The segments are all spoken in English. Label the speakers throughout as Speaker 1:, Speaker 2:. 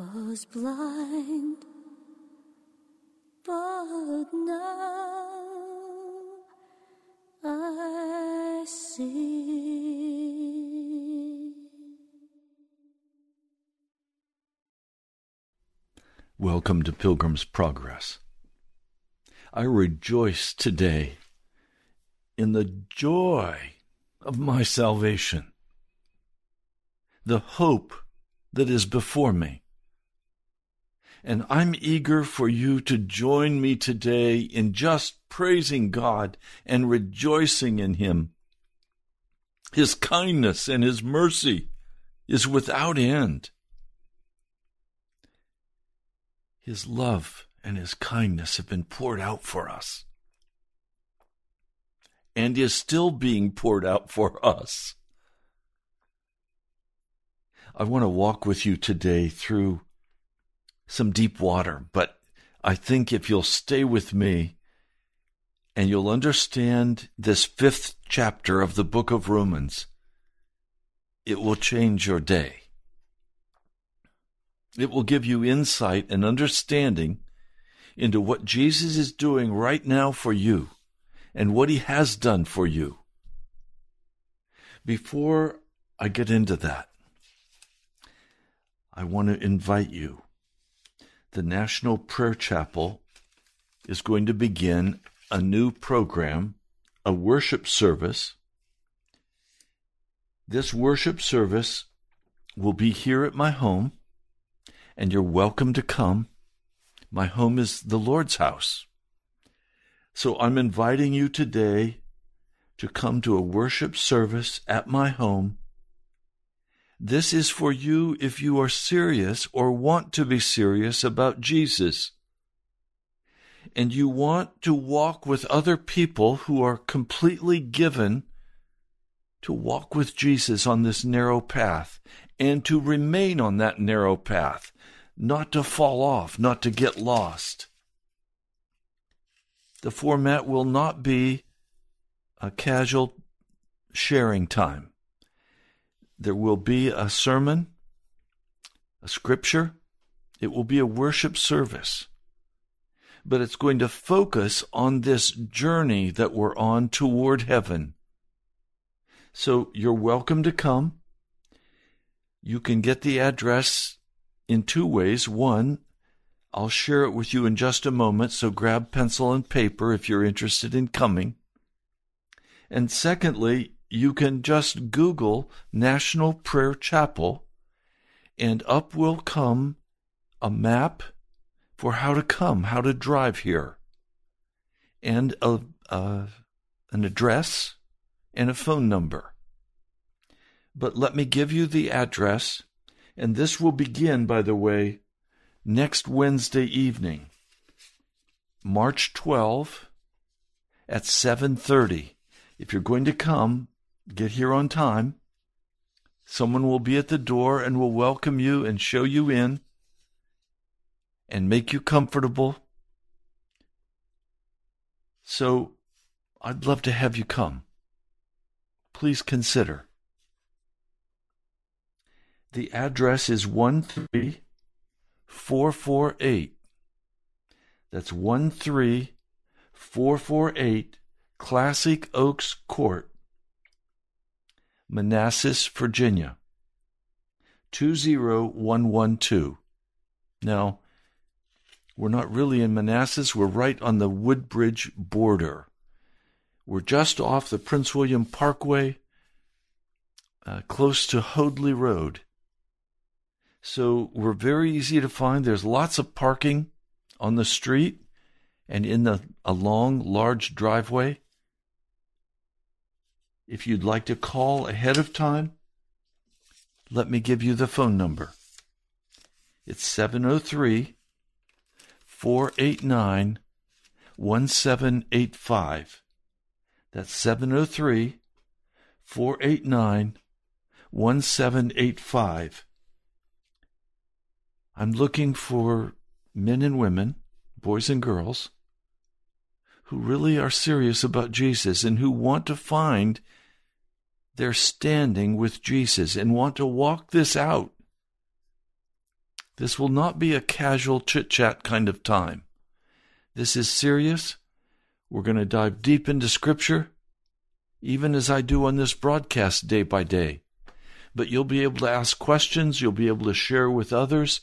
Speaker 1: Was blind but now I see.
Speaker 2: Welcome to Pilgrim's Progress. I rejoice today in the joy of my salvation, the hope that is before me. And I'm eager for you to join me today in just praising God and rejoicing in Him. His kindness and His mercy is without end. His love and His kindness have been poured out for us and is still being poured out for us. I want to walk with you today through some deep water, but I think if you'll stay with me and you'll understand this fifth chapter of the book of Romans, it will change your day. It will give you insight and understanding into what Jesus is doing right now for you and what he has done for you. Before I get into that, I want to invite you. The National Prayer Chapel is going to begin a new program a worship service. This worship service will be here at my home, and you're welcome to come. My home is the Lord's house. So I'm inviting you today to come to a worship service at my home. This is for you if you are serious or want to be serious about Jesus. And you want to walk with other people who are completely given to walk with Jesus on this narrow path and to remain on that narrow path, not to fall off, not to get lost. The format will not be a casual sharing time. There will be a sermon, a scripture, it will be a worship service. But it's going to focus on this journey that we're on toward heaven. So you're welcome to come. You can get the address in two ways. One, I'll share it with you in just a moment, so grab pencil and paper if you're interested in coming. And secondly, you can just Google National Prayer Chapel, and up will come a map for how to come, how to drive here, and a, an address and a phone number. But let me give you the address, and this will begin, by the way, next Wednesday evening, March 12 at 7:30. If you're going to come, get here on time. Someone will be at the door and will welcome you and show you in and make you comfortable. So I'd love to have you come. Please consider. The address is 13448. That's 13448 Classic Oaks Court, Manassas, Virginia 20112. Now, we're not really in Manassas, we're right on the Woodbridge border. We're just off the Prince William Parkway, uh, close to Hoadly Road. So we're very easy to find. There's lots of parking on the street and in the a long, large driveway. If you'd like to call ahead of time, let me give you the phone number. It's 703 489 1785. That's 703 489 1785. I'm looking for men and women, boys and girls, who really are serious about Jesus and who want to find their standing with Jesus and want to walk this out. This will not be a casual chit chat kind of time. This is serious. We're going to dive deep into Scripture, even as I do on this broadcast day by day. But you'll be able to ask questions, you'll be able to share with others,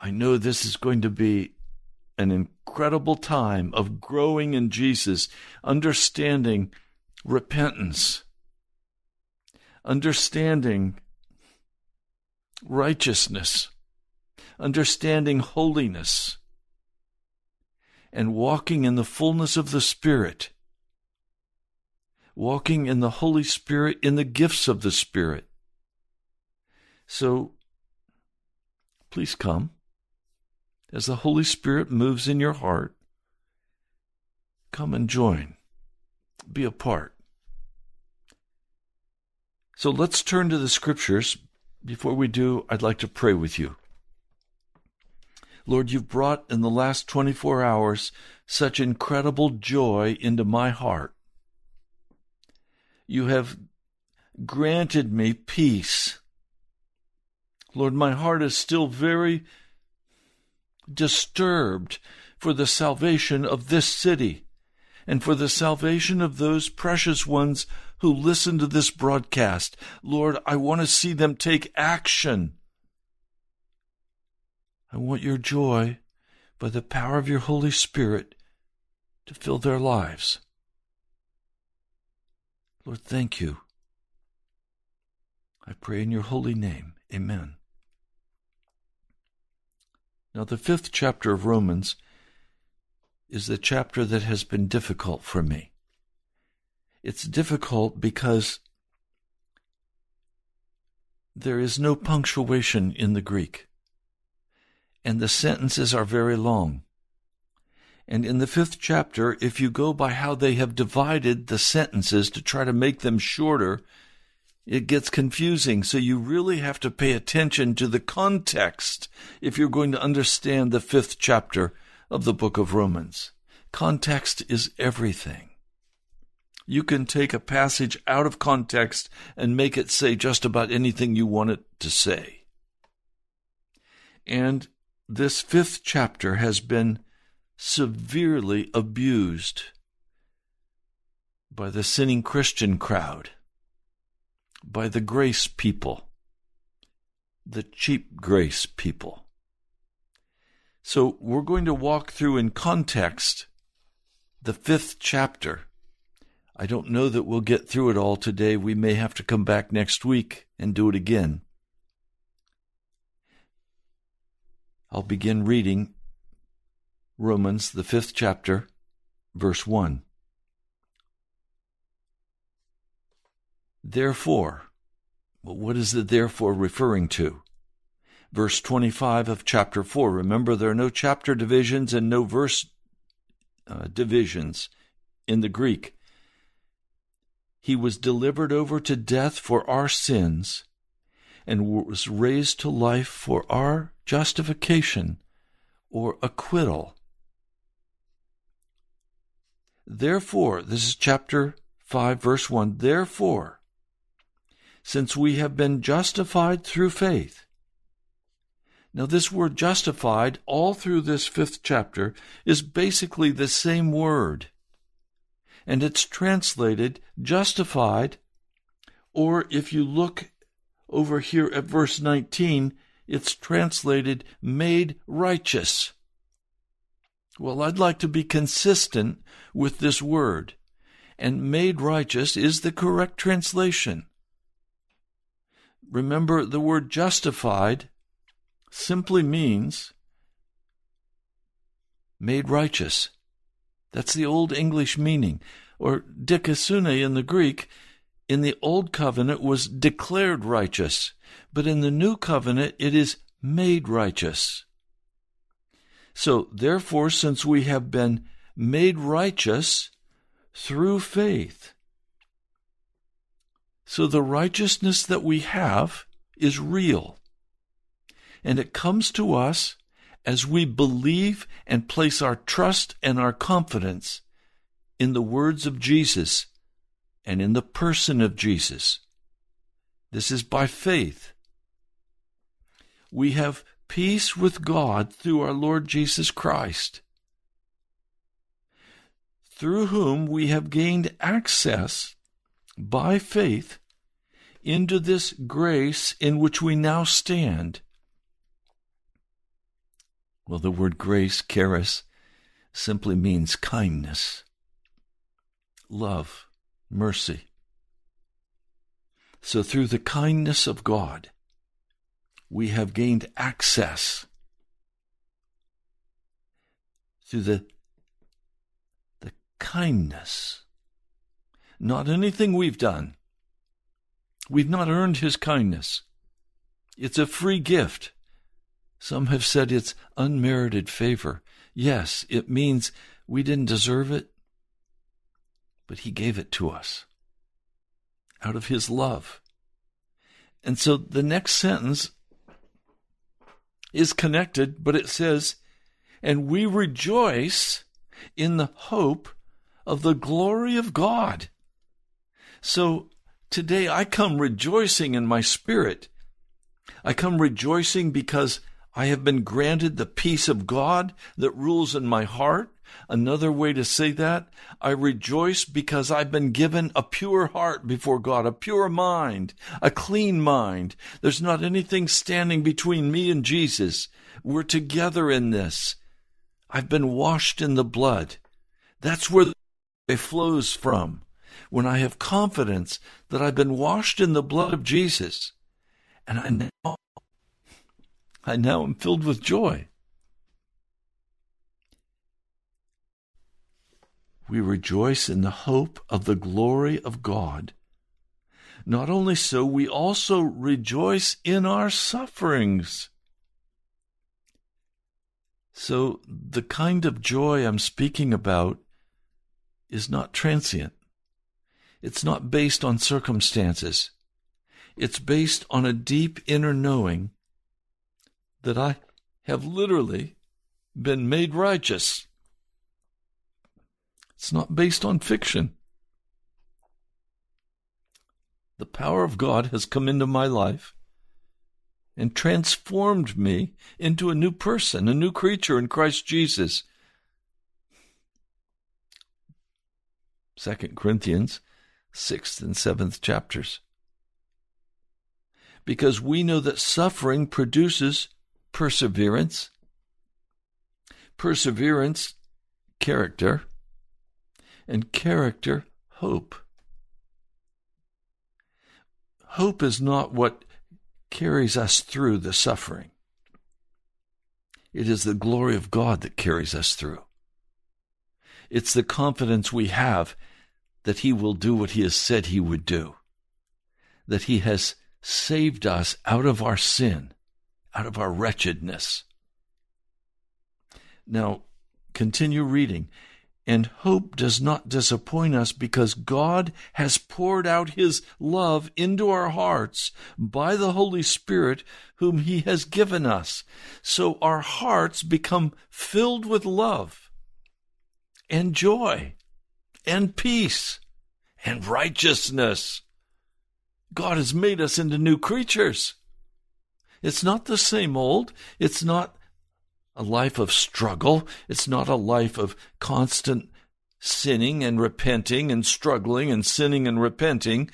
Speaker 2: I know this is going to be an incredible time of growing in Jesus, understanding repentance, understanding righteousness, understanding holiness, and walking in the fullness of the Spirit, walking in the Holy Spirit, in the gifts of the Spirit. So, please come as the Holy Spirit moves in your heart, come and join, be a part. So let's turn to the scriptures. Before we do, I'd like to pray with you. Lord, you've brought in the last 24 hours such incredible joy into my heart. You have granted me peace. Lord, my heart is still very disturbed for the salvation of this city and for the salvation of those precious ones who listen to this broadcast. Lord, I want to see them take action. I want your joy by the power of your Holy Spirit to fill their lives. Lord, thank you. I pray in your holy name. Amen. Now, the fifth chapter of Romans is the chapter that has been difficult for me. It's difficult because there is no punctuation in the Greek, and the sentences are very long. And in the fifth chapter, if you go by how they have divided the sentences to try to make them shorter, it gets confusing. So you really have to pay attention to the context if you're going to understand the fifth chapter of the book of Romans. Context is everything. You can take a passage out of context and make it say just about anything you want it to say. And this fifth chapter has been severely abused by the sinning Christian crowd, by the grace people, the cheap grace people. So we're going to walk through in context the fifth chapter. I don't know that we'll get through it all today. We may have to come back next week and do it again. I'll begin reading Romans, the fifth chapter, verse 1. Therefore, what is the therefore referring to? Verse 25 of chapter 4. Remember, there are no chapter divisions and no verse uh, divisions in the Greek. He was delivered over to death for our sins and was raised to life for our justification or acquittal. Therefore, this is chapter 5, verse 1. Therefore, since we have been justified through faith. Now, this word justified, all through this fifth chapter, is basically the same word. And it's translated justified, or if you look over here at verse 19, it's translated made righteous. Well, I'd like to be consistent with this word, and made righteous is the correct translation. Remember, the word justified simply means made righteous. That's the Old English meaning. Or dikaiosune in the Greek, in the Old Covenant was declared righteous, but in the New Covenant it is made righteous. So, therefore, since we have been made righteous through faith, so the righteousness that we have is real. And it comes to us as we believe and place our trust and our confidence in the words of Jesus and in the person of Jesus. This is by faith. We have peace with God through our Lord Jesus Christ, through whom we have gained access by faith into this grace in which we now stand. Well, the word grace, charis, simply means kindness, love, mercy. So, through the kindness of God, we have gained access through the, the kindness, not anything we've done. We've not earned his kindness. It's a free gift. Some have said it's unmerited favor. Yes, it means we didn't deserve it, but he gave it to us out of his love. And so the next sentence is connected, but it says, and we rejoice in the hope of the glory of God. So today I come rejoicing in my spirit. I come rejoicing because I have been granted the peace of God that rules in my heart. Another way to say that, I rejoice because I've been given a pure heart before God, a pure mind, a clean mind. There's not anything standing between me and Jesus. We're together in this. I've been washed in the blood. That's where it flows from. when I have confidence that I've been washed in the blood of Jesus, and I I now am filled with joy. We rejoice in the hope of the glory of God. Not only so, we also rejoice in our sufferings. So, the kind of joy I'm speaking about is not transient. It's not based on circumstances. It's based on a deep inner knowing that I have literally been made righteous. It's not based on fiction. The power of God has come into my life and transformed me into a new person, a new creature in Christ Jesus. 2 Corinthians 6th and 7th chapters. Because we know that suffering produces perseverance, perseverance, character, and character, hope. Hope is not what carries us through the suffering. It is the glory of God that carries us through. It's the confidence we have that He will do what He has said He would do, that He has saved us out of our sin, out of our wretchedness. Now, continue reading. And hope does not disappoint us because God has poured out His love into our hearts by the Holy Spirit, whom He has given us. So our hearts become filled with love and joy and peace and righteousness. God has made us into new creatures. It's not the same old. It's not a life of struggle. It's not a life of constant sinning and repenting and struggling and sinning and repenting.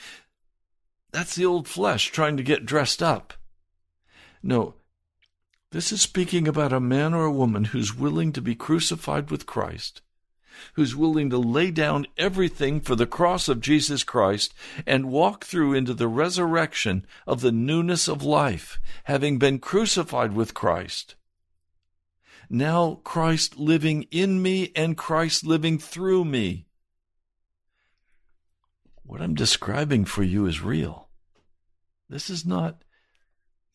Speaker 2: That's the old flesh trying to get dressed up. No, this is speaking about a man or a woman who's willing to be crucified with Christ, who's willing to lay down everything for the cross of Jesus Christ and walk through into the resurrection of the newness of life, having been crucified with Christ now Christ living in me and Christ living through me. What I'm describing for you is real. This is not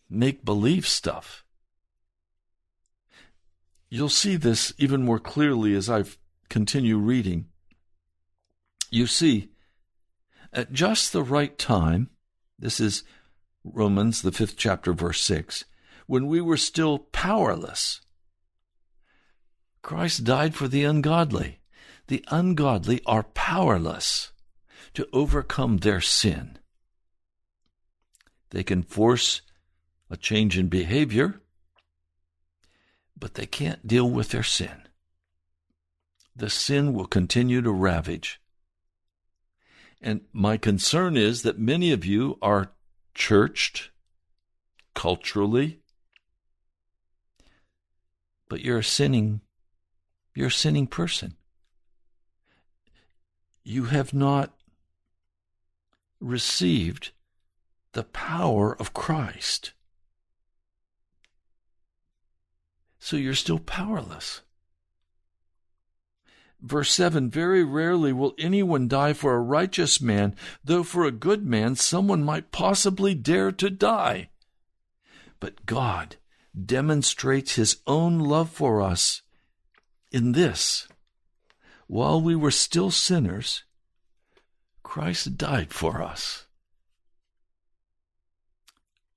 Speaker 2: make believe stuff. You'll see this even more clearly as I continue reading. You see, at just the right time, this is Romans, the fifth chapter, verse 6, when we were still powerless, Christ died for the ungodly. The ungodly are powerless to overcome their sin. They can force a change in behavior, but they can't deal with their sin. The sin will continue to ravage. And my concern is that many of you are churched culturally, but you're a sinning you're a sinning person. You have not received the power of Christ. So you're still powerless. Verse 7 Very rarely will anyone die for a righteous man, though for a good man someone might possibly dare to die. But God demonstrates his own love for us in this while we were still sinners, Christ died for us.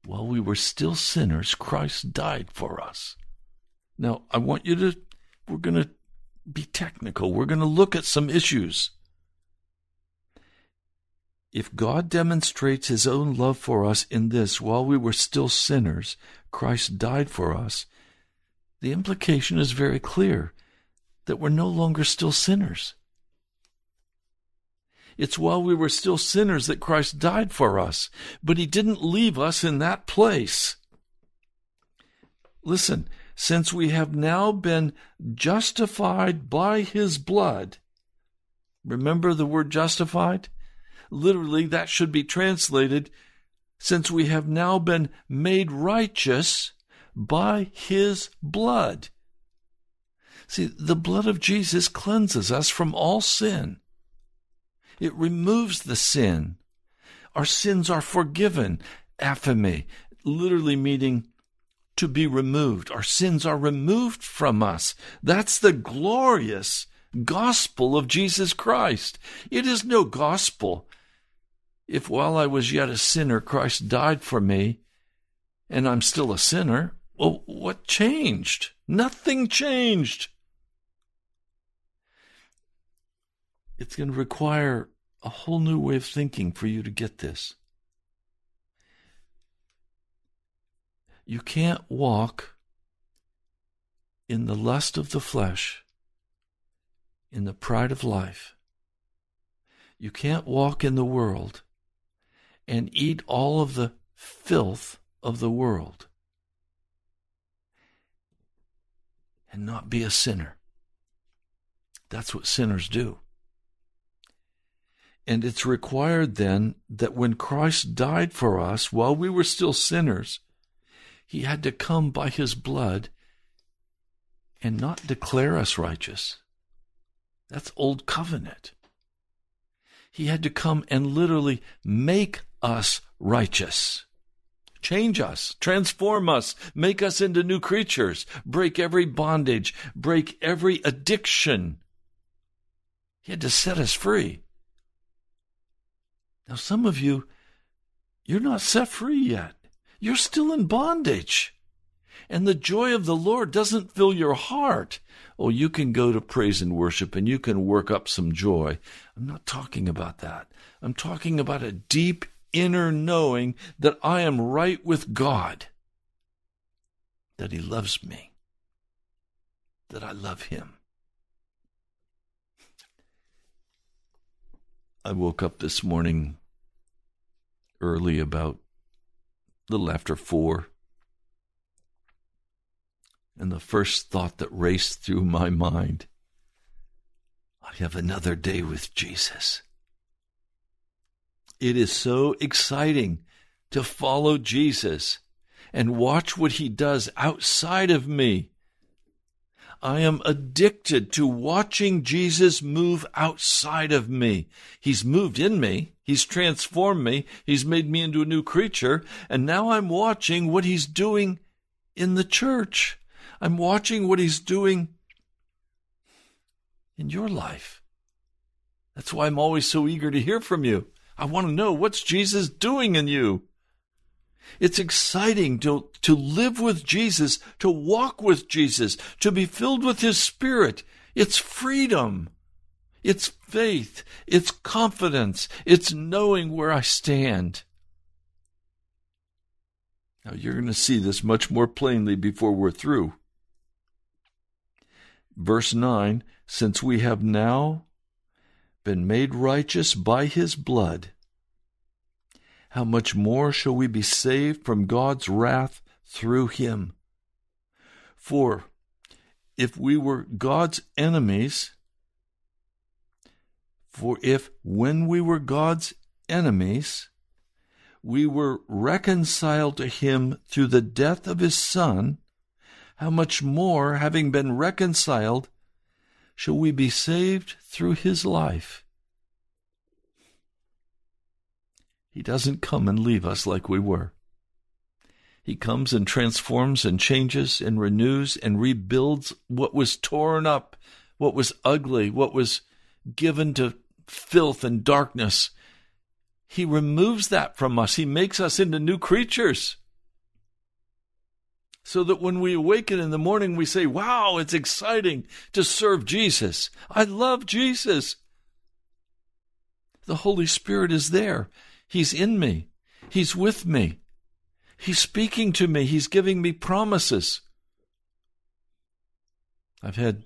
Speaker 2: While we were still sinners, Christ died for us. Now, I want you to, we're going to be technical. We're going to look at some issues. If God demonstrates his own love for us in this, while we were still sinners, Christ died for us, the implication is very clear that we're no longer still sinners. It's while we were still sinners that Christ died for us, but He didn't leave us in that place. Listen, since we have now been justified by His blood, Remember the word justified? Literally, that should be translated since we have now been made righteous by his blood. See, the blood of Jesus cleanses us from all sin. It removes the sin. Our sins are forgiven. Aphiemi, literally meaning to be removed. Our sins are removed from us. That's the glorious gospel of Jesus Christ. It is no gospel if while I was yet a sinner, Christ died for me, and I'm still a sinner. Well, what changed? Nothing changed. It's going to require a whole new way of thinking for you to get this. You can't walk in the lust of the flesh, in the pride of life. You can't walk in the world and eat all of the filth of the world and not be a sinner. That's what sinners do. And it's required then that when Christ died for us while we were still sinners, he had to come by his blood and not declare us righteous. That's old covenant. He had to come and literally make us righteous. Change us, transform us, make us into new creatures, break every bondage, break every addiction. He had to set us free. Now, some of you, you're not set free yet. You're still in bondage. And the joy of the Lord doesn't fill your heart. Oh, you can go to praise and worship and you can work up some joy. I'm not talking about that. I'm talking about a deep inner knowing that I am right with God, that He loves me, that I love Him. I woke up this morning early, about little after four. And the first thought that raced through my mind I have another day with Jesus. It is so exciting to follow Jesus and watch what he does outside of me. I am addicted to watching Jesus move outside of me. He's moved in me. He's transformed me. He's made me into a new creature. And now I'm watching what he's doing in the church. I'm watching what he's doing in your life. That's why I'm always so eager to hear from you. I want to know what's Jesus doing in you. It's exciting to, to live with Jesus, to walk with Jesus, to be filled with His Spirit. It's freedom. It's faith. It's confidence. It's knowing where I stand. Now, you're going to see this much more plainly before we're through. Verse 9 Since we have now been made righteous by His blood, how much more shall we be saved from God's wrath through him? For if we were God's enemies, for if when we were God's enemies, we were reconciled to him through the death of his Son, how much more, having been reconciled, shall we be saved through his life? He doesn't come and leave us like we were. He comes and transforms and changes and renews and rebuilds what was torn up, what was ugly, what was given to filth and darkness. He removes that from us. He makes us into new creatures. So that when we awaken in the morning, we say, Wow, it's exciting to serve Jesus. I love Jesus. The Holy Spirit is there. He's in me. He's with me. He's speaking to me. He's giving me promises. I've had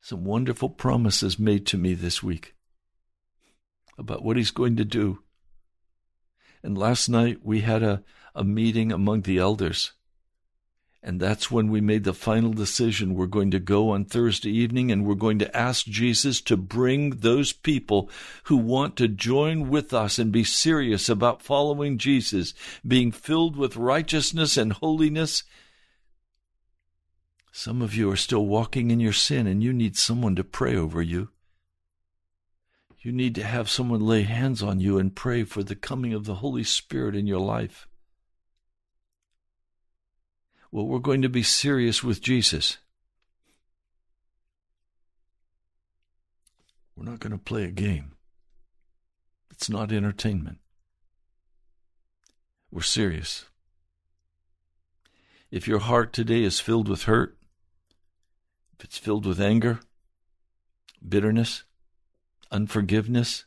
Speaker 2: some wonderful promises made to me this week about what he's going to do. And last night we had a, a meeting among the elders. And that's when we made the final decision. We're going to go on Thursday evening and we're going to ask Jesus to bring those people who want to join with us and be serious about following Jesus, being filled with righteousness and holiness. Some of you are still walking in your sin and you need someone to pray over you. You need to have someone lay hands on you and pray for the coming of the Holy Spirit in your life. Well, we're going to be serious with Jesus. We're not going to play a game. It's not entertainment. We're serious. If your heart today is filled with hurt, if it's filled with anger, bitterness, unforgiveness,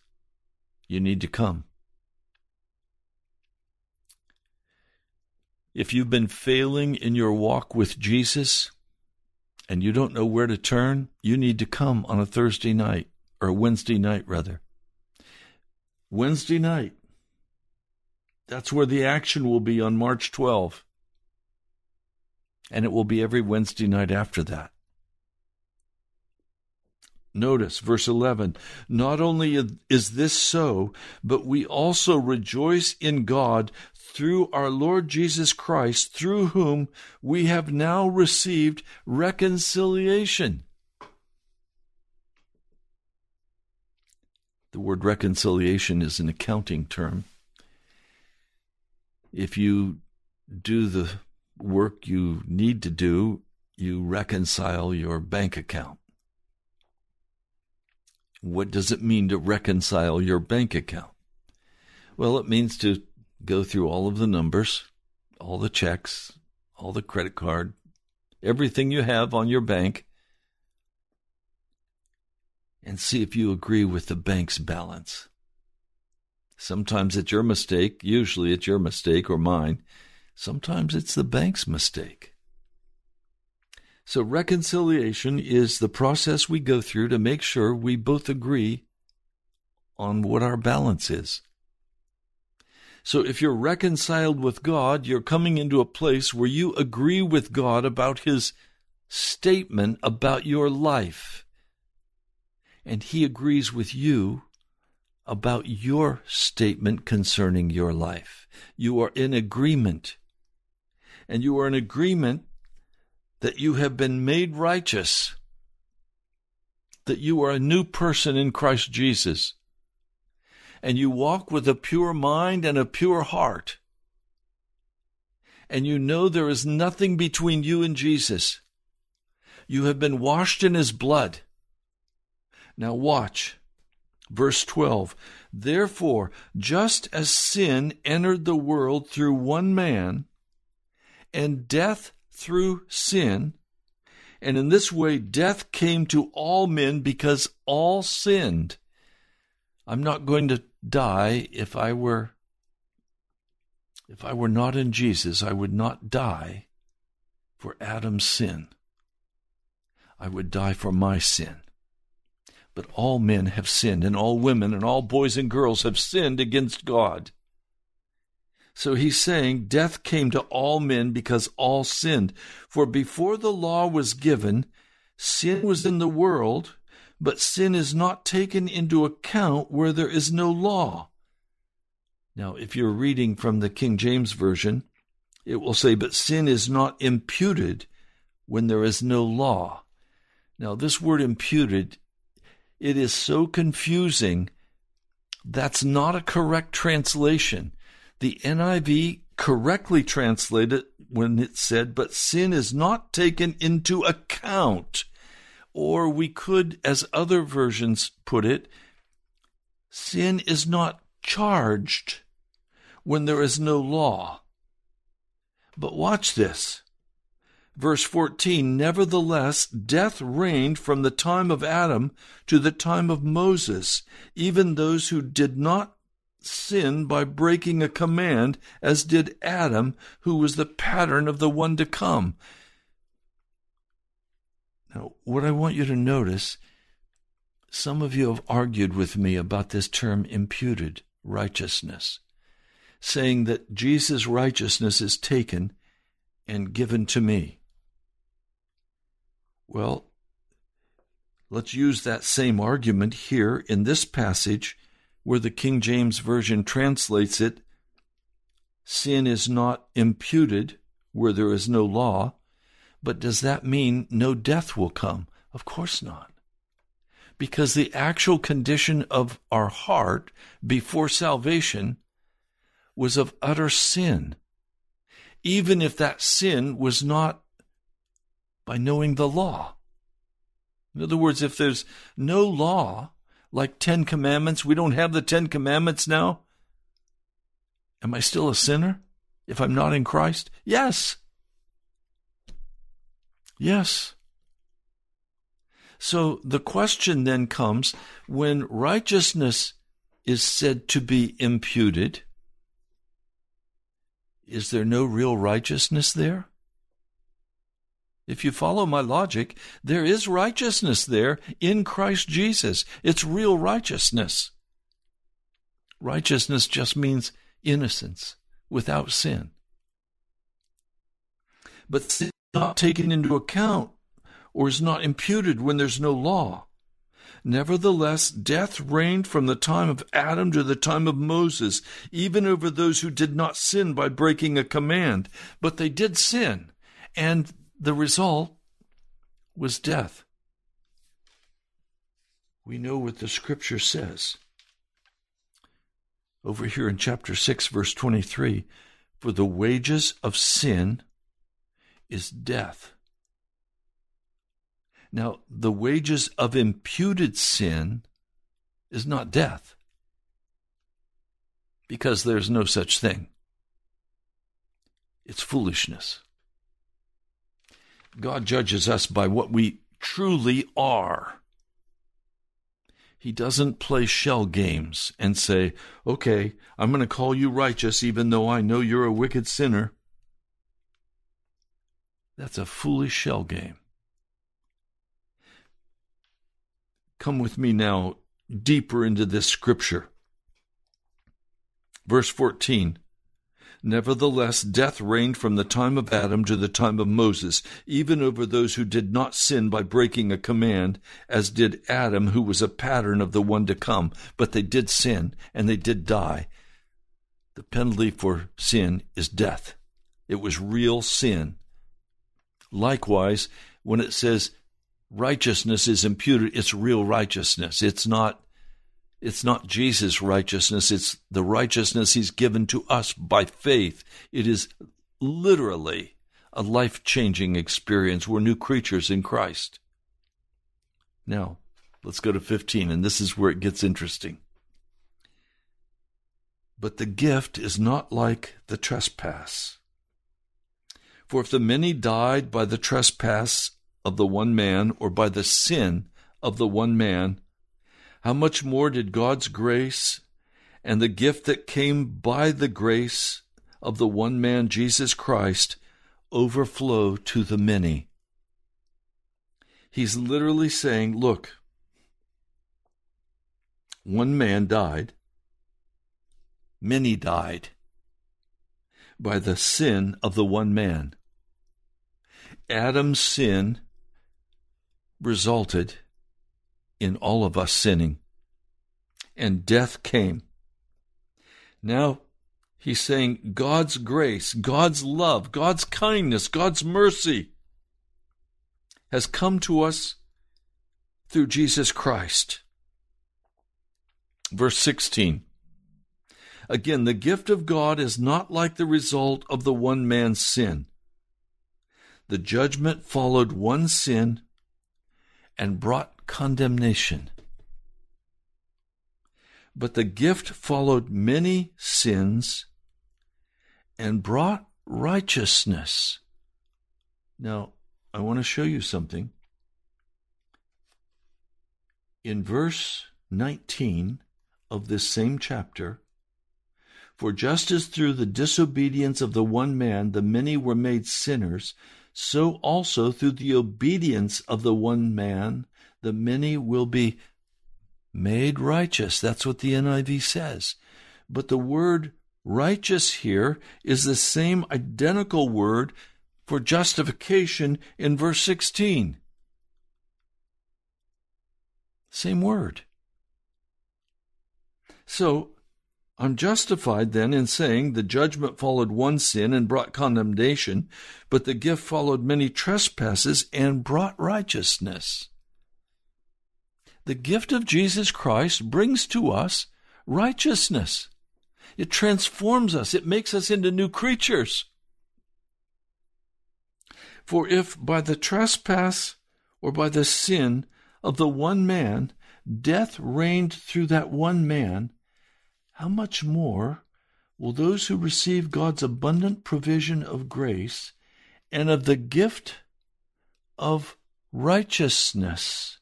Speaker 2: you need to come. If you've been failing in your walk with Jesus and you don't know where to turn, you need to come on a Thursday night or Wednesday night, rather. Wednesday night. That's where the action will be on March 12. And it will be every Wednesday night after that. Notice verse 11. Not only is this so, but we also rejoice in God through our Lord Jesus Christ, through whom we have now received reconciliation. The word reconciliation is an accounting term. If you do the work you need to do, you reconcile your bank account. What does it mean to reconcile your bank account? Well, it means to go through all of the numbers, all the checks, all the credit card, everything you have on your bank, and see if you agree with the bank's balance. Sometimes it's your mistake, usually it's your mistake or mine. Sometimes it's the bank's mistake. So, reconciliation is the process we go through to make sure we both agree on what our balance is. So if you're reconciled with God, you're coming into a place where you agree with God about His statement about your life. And He agrees with you about your statement concerning your life. You are in agreement. And you are in agreement that you have been made righteous, that you are a new person in Christ Jesus and you walk with a pure mind and a pure heart, and you know there is nothing between you and Jesus, you have been washed in his blood. Now watch. Verse 12. Therefore, just as sin entered the world through one man, and death through sin, and in this way death came to all men because all sinned. I'm not going to die if I were if I were not in Jesus, I would not die for Adam's sin. I would die for my sin. But all men have sinned, and all women and all boys and girls have sinned against God. So he's saying death came to all men because all sinned. For before the law was given, sin was in the world, but sin is not taken into account where there is no law. Now, if you're reading from the King James Version, it will say, But sin is not imputed when there is no law. Now, this word imputed, it is so confusing. That's not a correct translation. The NIV correctly translated when it said, But sin is not taken into account or we could, as other versions put it, sin is not charged when there is no law. But watch this. Verse 14 Nevertheless, death reigned from the time of Adam to the time of Moses, even those who did not sin by breaking a command, as did Adam, who was the pattern of the one to come. Now, what I want you to notice, some of you have argued with me about this term imputed righteousness, saying that Jesus' righteousness is taken and given to me. Well, let's use that same argument here in this passage where the King James Version translates it sin is not imputed where there is no law. But does that mean no death will come? Of course not. Because the actual condition of our heart before salvation was of utter sin. Even if that sin was not by knowing the law. In other words, if there's no law, like Ten Commandments, we don't have the Ten Commandments now. Am I still a sinner if I'm not in Christ? Yes. Yes. So the question then comes when righteousness is said to be imputed, is there no real righteousness there? If you follow my logic, there is righteousness there in Christ Jesus. It's real righteousness. Righteousness just means innocence without sin. But sin not taken into account or is not imputed when there's no law. Nevertheless, death reigned from the time of Adam to the time of Moses, even over those who did not sin by breaking a command. But they did sin, and the result was death. We know what the scripture says. Over here in chapter 6, verse 23 For the wages of sin is death. Now, the wages of imputed sin is not death, because there's no such thing. It's foolishness. God judges us by what we truly are. He doesn't play shell games and say, okay, I'm going to call you righteous even though I know you're a wicked sinner. That's a foolish shell game. Come with me now deeper into this scripture. Verse 14 Nevertheless, death reigned from the time of Adam to the time of Moses, even over those who did not sin by breaking a command, as did Adam, who was a pattern of the one to come. But they did sin, and they did die. The penalty for sin is death. It was real sin. Likewise, when it says righteousness is imputed, it's real righteousness. It's not it's not Jesus' righteousness, it's the righteousness he's given to us by faith. It is literally a life changing experience. We're new creatures in Christ. Now, let's go to 15, and this is where it gets interesting. But the gift is not like the trespass. For if the many died by the trespass of the one man, or by the sin of the one man, how much more did God's grace and the gift that came by the grace of the one man, Jesus Christ, overflow to the many? He's literally saying, Look, one man died, many died by the sin of the one man. Adam's sin resulted in all of us sinning, and death came. Now, he's saying God's grace, God's love, God's kindness, God's mercy has come to us through Jesus Christ. Verse 16. Again, the gift of God is not like the result of the one man's sin. The judgment followed one sin and brought condemnation. But the gift followed many sins and brought righteousness. Now, I want to show you something. In verse 19 of this same chapter, for just as through the disobedience of the one man the many were made sinners, so also through the obedience of the one man, the many will be made righteous. That's what the NIV says. But the word righteous here is the same identical word for justification in verse 16. Same word. So, I'm justified then in saying the judgment followed one sin and brought condemnation, but the gift followed many trespasses and brought righteousness. The gift of Jesus Christ brings to us righteousness. It transforms us. It makes us into new creatures. For if by the trespass or by the sin of the one man death reigned through that one man, how much more will those who receive God's abundant provision of grace and of the gift of righteousness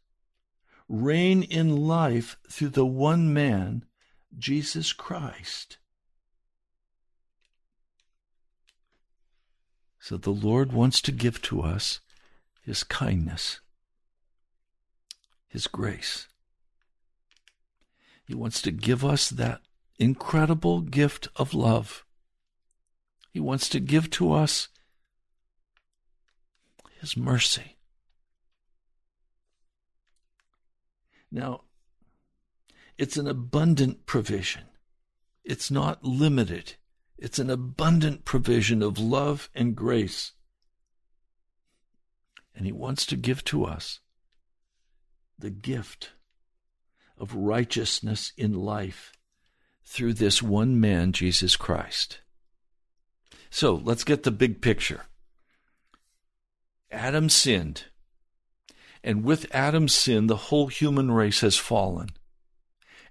Speaker 2: reign in life through the one man, Jesus Christ? So the Lord wants to give to us His kindness, His grace. He wants to give us that incredible gift of love. He wants to give to us His mercy. Now, it's an abundant provision. It's not limited. It's an abundant provision of love and grace. And He wants to give to us the gift of righteousness in life through this one man, Jesus Christ. So let's get the big picture. Adam sinned, and with Adam's sin, the whole human race has fallen,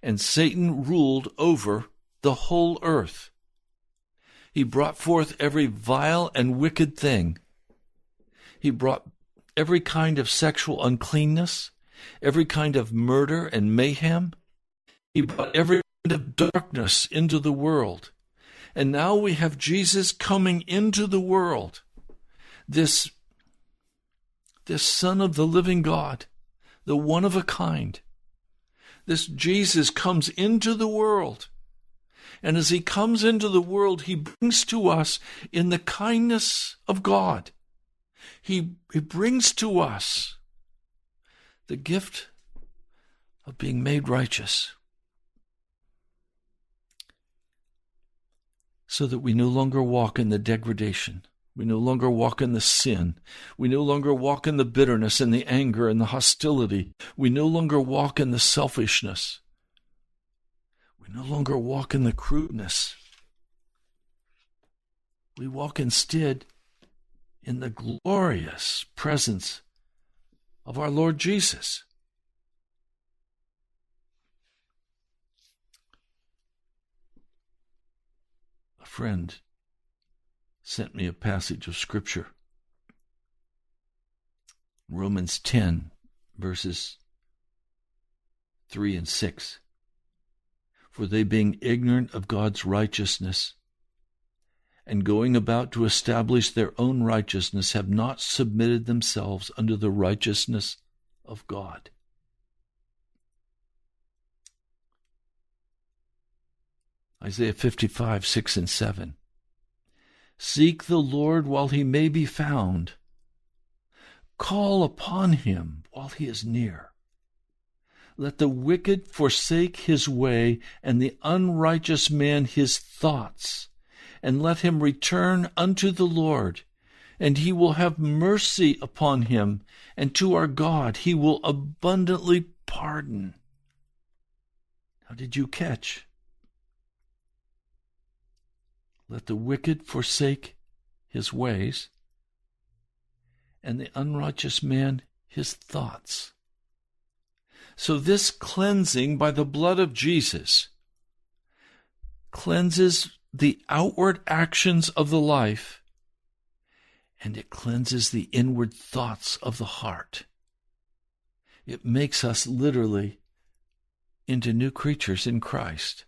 Speaker 2: and Satan ruled over the whole earth. He brought forth every vile and wicked thing. He brought every kind of sexual uncleanness, every kind of murder and mayhem. He brought every of darkness into the world. And now we have Jesus coming into the world, this, this Son of the living God, the one of a kind. This Jesus comes into the world and as he comes into the world, he brings to us in the kindness of God. He, he brings to us the gift of being made righteous. So that we no longer walk in the degradation. We no longer walk in the sin. We no longer walk in the bitterness and the anger and the hostility. We no longer walk in the selfishness. We no longer walk in the crudeness. We walk instead in the glorious presence of our Lord Jesus. Friend sent me a passage of Scripture. Romans 10, verses 3 and 6 for they being ignorant of God's righteousness, and going about to establish their own righteousness, have not submitted themselves unto the righteousness of God. Isaiah 55, 6 and 7. Seek the Lord while he may be found. Call upon him while he is near. Let the wicked forsake his way, and the unrighteous man his thoughts, and let him return unto the Lord, and he will have mercy upon him, and to our God he will abundantly pardon. How did you catch? Let the wicked forsake his ways, and the unrighteous man his thoughts. So, this cleansing by the blood of Jesus cleanses the outward actions of the life and it cleanses the inward thoughts of the heart. It makes us literally into new creatures in Christ.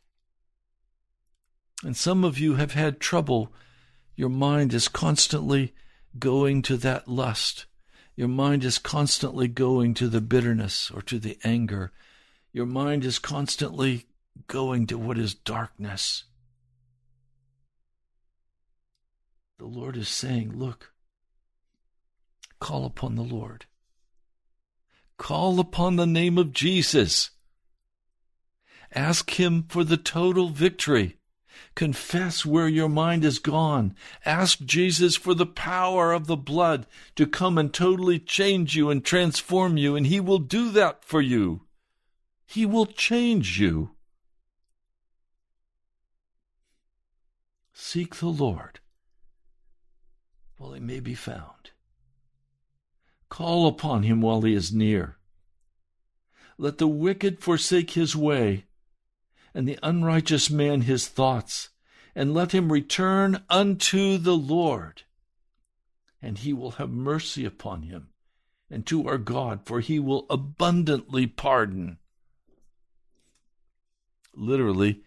Speaker 2: And some of you have had trouble. Your mind is constantly going to that lust your mind is constantly going to the bitterness or to the anger. Your mind is constantly going to what is darkness. The Lord is saying, Look, Call upon the Lord. Call upon the name of Jesus. Ask Him for the total victory. Confess where your mind is gone. Ask Jesus for the power of the blood to come and totally change you and transform you, and He will do that for you. He will change you. Seek the Lord while He may be found. Call upon Him while He is near. Let the wicked forsake his way and the unrighteous man his thoughts, and let him return unto the Lord. And he will have mercy upon him, and to our God, for he will abundantly pardon. Literally,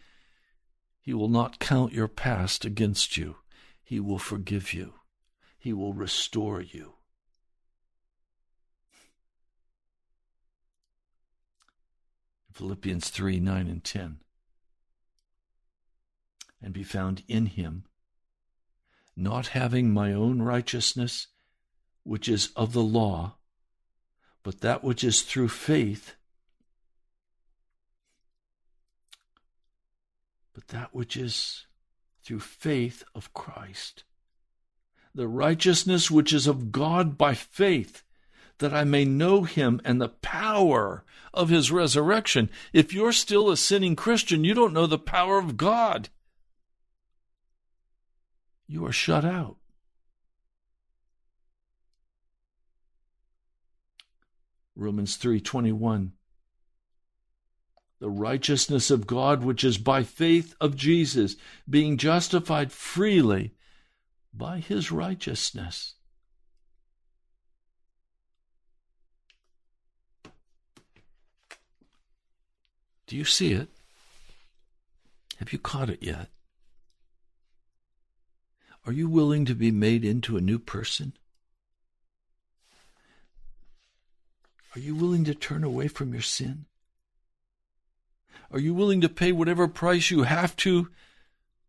Speaker 2: he will not count your past against you. He will forgive you. He will restore you. Philippians 3 9 and 10 and be found in him, not having my own righteousness, which is of the law, but that which is through faith, but that which is through faith of Christ, the righteousness which is of God by faith, that I may know him and the power of his resurrection. If you're still a sinning Christian, you don't know the power of God you are shut out. Romans 3:21 The righteousness of God which is by faith of Jesus being justified freely by his righteousness. Do you see it? Have you caught it yet? Are you willing to be made into a new person? Are you willing to turn away from your sin? Are you willing to pay whatever price you have to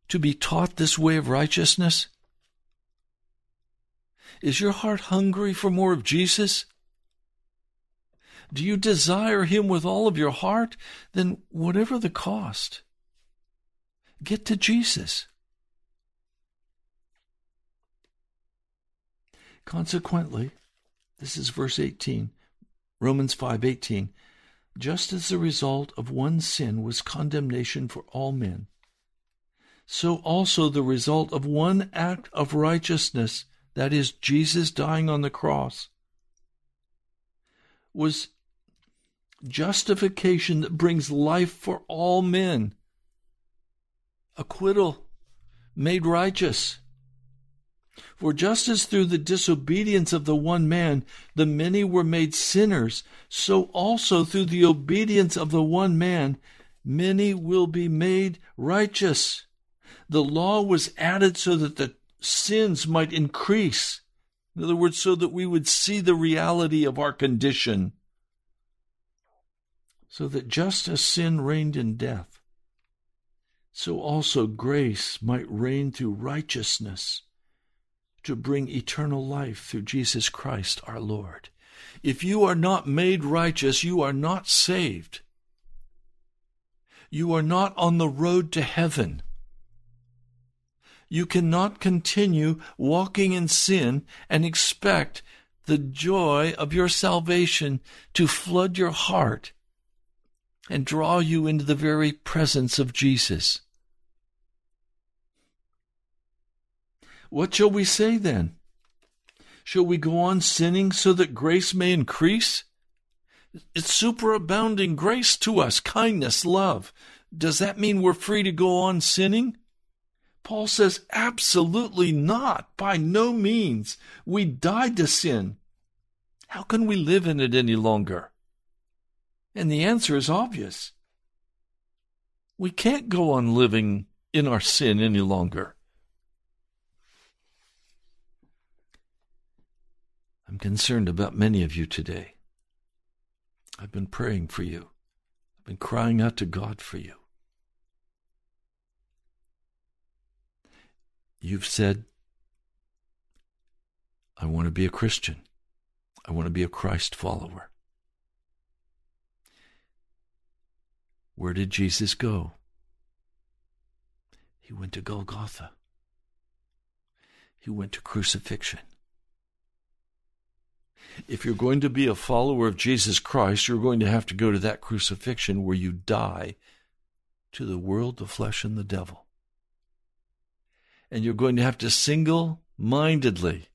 Speaker 2: to be taught this way of righteousness? Is your heart hungry for more of Jesus? Do you desire Him with all of your heart? Then, whatever the cost, get to Jesus. Consequently, this is verse 18, Romans 5:18, just as the result of one sin was condemnation for all men, so also the result of one act of righteousness, that is Jesus dying on the cross, was justification that brings life for all men. Acquittal, made righteous. For just as through the disobedience of the one man the many were made sinners, so also through the obedience of the one man many will be made righteous. The law was added so that the sins might increase. In other words, so that we would see the reality of our condition. So that just as sin reigned in death, so also grace might reign through righteousness to bring eternal life through Jesus Christ our Lord. If you are not made righteous, you are not saved. You are not on the road to heaven. You cannot continue walking in sin and expect the joy of your salvation to flood your heart and draw you into the very presence of Jesus. What shall we say then? Shall we go on sinning so that grace may increase? It's superabounding grace to us, kindness, love. Does that mean we're free to go on sinning? Paul says, absolutely not. By no means. We died to sin. How can we live in it any longer? And the answer is obvious. We can't go on living in our sin any longer. I'm concerned about many of you today. I've been praying for you. I've been crying out to God for you. You've said, I want to be a Christian. I want to be a Christ follower. Where did Jesus go? He went to Golgotha. He went to crucifixion. If you're going to be a follower of Jesus Christ, you're going to have to go to that crucifixion where you die to the world, the flesh, and the devil. And you're going to have to single mindedly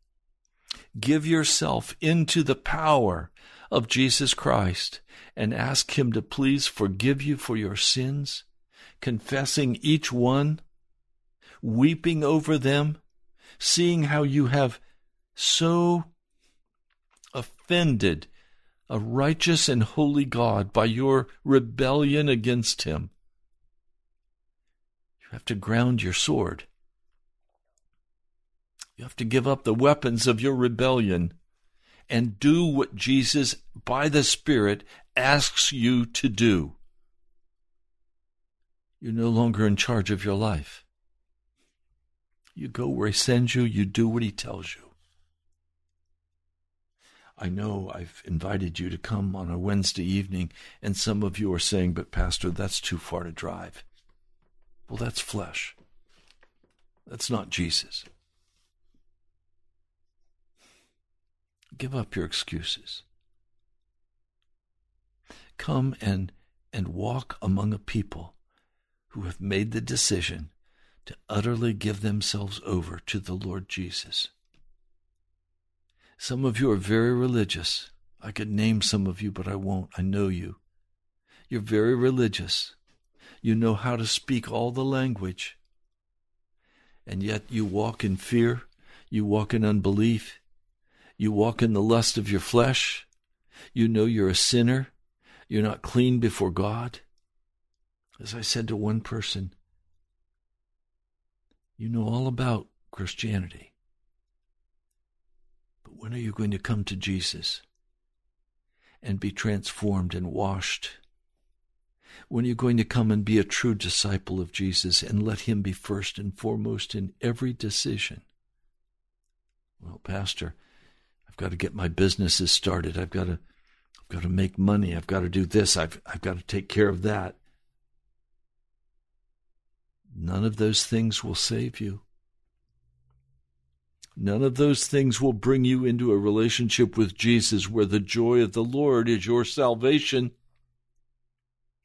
Speaker 2: give yourself into the power of Jesus Christ and ask Him to please forgive you for your sins, confessing each one, weeping over them, seeing how you have so offended a righteous and holy God by your rebellion against Him. You have to ground your sword. You have to give up the weapons of your rebellion and do what Jesus, by the Spirit, asks you to do. You're no longer in charge of your life. You go where He sends you, you do what He tells you. I know I've invited you to come on a Wednesday evening, and some of you are saying, But, Pastor, that's too far to drive. Well, that's flesh. That's not Jesus. Give up your excuses. Come and, and walk among a people who have made the decision to utterly give themselves over to the Lord Jesus. Some of you are very religious. I could name some of you, but I won't. I know you. You're very religious. You know how to speak all the language. And yet you walk in fear. You walk in unbelief. You walk in the lust of your flesh. You know you're a sinner. You're not clean before God. As I said to one person, you know all about Christianity. When are you going to come to Jesus and be transformed and washed? When are you going to come and be a true disciple of Jesus and let Him be first and foremost in every decision? Well, Pastor, I've got to get my businesses started. I've got to, I've got to make money. I've got to do this. I've, I've got to take care of that. None of those things will save you. None of those things will bring you into a relationship with Jesus where the joy of the Lord is your salvation.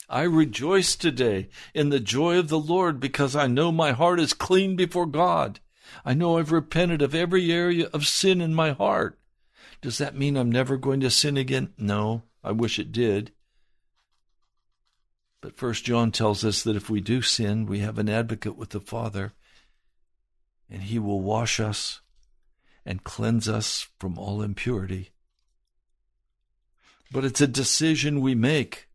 Speaker 2: I rejoice today in the joy of the Lord because I know my heart is clean before God. I know I've repented of every area of sin in my heart. Does that mean I'm never going to sin again? No, I wish it did. But first John tells us that if we do sin, we have an advocate with the Father, and he will wash us and cleanse us from all impurity. But it's a decision we make.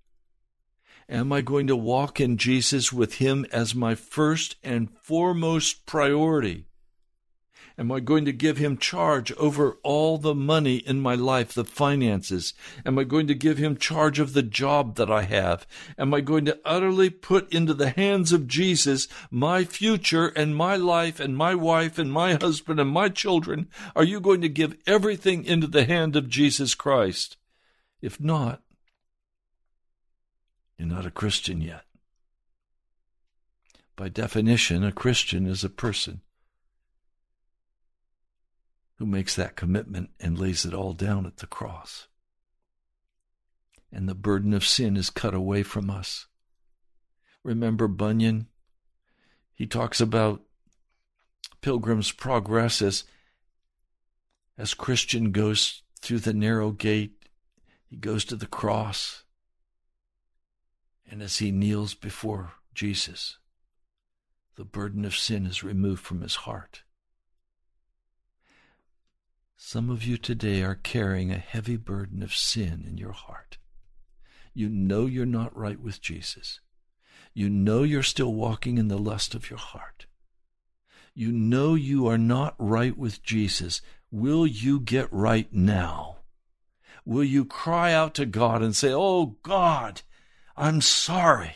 Speaker 2: Am I going to walk in Jesus with Him as my first and foremost priority? Am I going to give him charge over all the money in my life, the finances? Am I going to give him charge of the job that I have? Am I going to utterly put into the hands of Jesus my future and my life and my wife and my husband and my children? Are you going to give everything into the hand of Jesus Christ? If not, you're not a Christian yet. By definition, a Christian is a person who makes that commitment and lays it all down at the cross. And the burden of sin is cut away from us. Remember Bunyan? He talks about Pilgrim's Progress as, as Christian goes through the narrow gate, he goes to the cross, and as he kneels before Jesus, the burden of sin is removed from his heart. Some of you today are carrying a heavy burden of sin in your heart. You know you're not right with Jesus. You know you're still walking in the lust of your heart. You know you are not right with Jesus. Will you get right now? Will you cry out to God and say, Oh God, I'm sorry.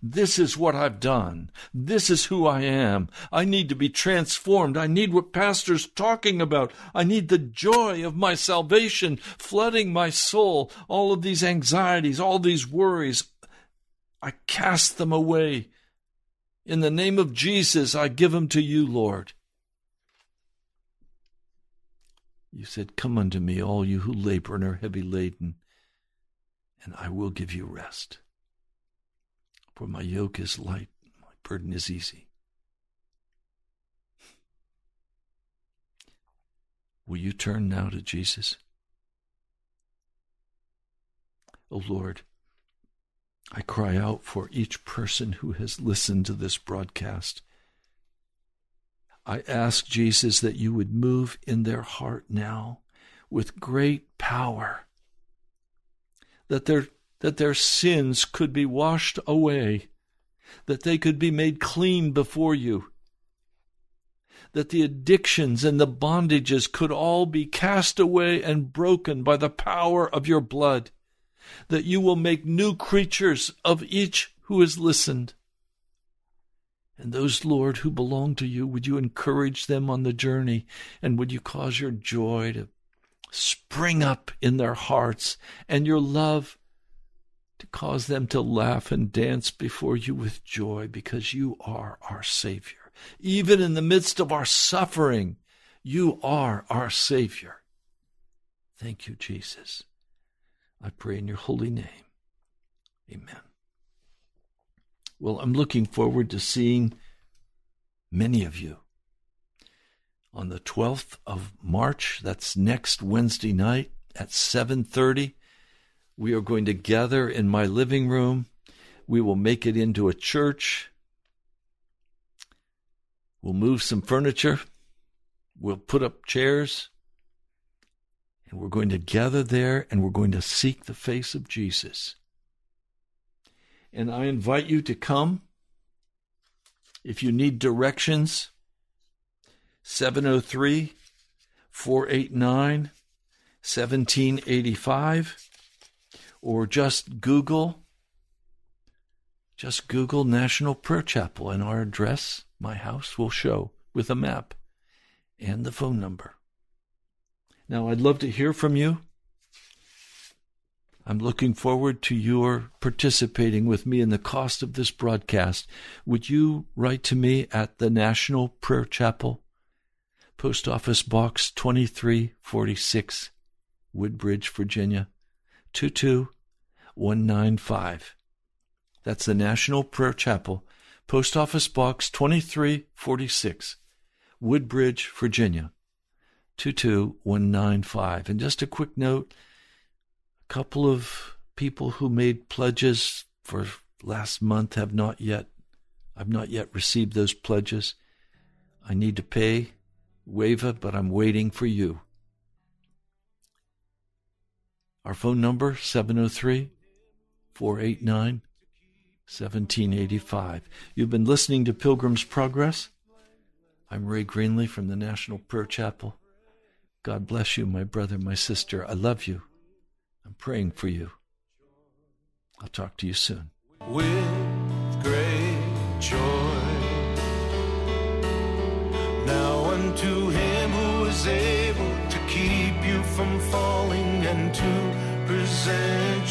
Speaker 2: This is what I've done. This is who I am. I need to be transformed. I need what Pastor's talking about. I need the joy of my salvation flooding my soul. All of these anxieties, all these worries, I cast them away. In the name of Jesus, I give them to you, Lord. You said, Come unto me, all you who labor and are heavy laden, and I will give you rest. For my yoke is light, my burden is easy. Will you turn now to Jesus? Oh Lord, I cry out for each person who has listened to this broadcast. I ask Jesus that you would move in their heart now with great power, that their, that their sins could be washed away, that they could be made clean before you, that the addictions and the bondages could all be cast away and broken by the power of your blood that you will make new creatures of each who has listened. And those, Lord, who belong to you, would you encourage them on the journey and would you cause your joy to spring up in their hearts and your love to cause them to laugh and dance before you with joy because you are our Savior. Even in the midst of our suffering, you are our Savior. Thank you, Jesus. I pray in your holy name. Amen. Well, I'm looking forward to seeing many of you on the 12th of March. That's next Wednesday night at 7:30. We are going to gather in my living room. We will make it into a church. We'll move some furniture. We'll put up chairs. And we're going to gather there and we're going to seek the face of Jesus. And I invite you to come. If you need directions, 703 489 1785, or just Google, just Google National Prayer Chapel, and our address, my house, will show with a map and the phone number. Now, I'd love to hear from you. I'm looking forward to your participating with me in the cost of this broadcast. Would you write to me at the National Prayer Chapel, Post Office Box 2346, Woodbridge, Virginia 22195. That's the National Prayer Chapel, Post Office Box 2346, Woodbridge, Virginia 22195. And just a quick note a couple of people who made pledges for last month have not yet I've not yet received those pledges. I need to pay WAVA, but I'm waiting for you. Our phone number 703 489 1785. You've been listening to Pilgrim's Progress. I'm Ray Greenley from the National Prayer Chapel. God bless you, my brother, my sister. I love you. I'm praying for you. I'll talk to you soon.
Speaker 3: With great joy. Now unto him who is able to keep you from falling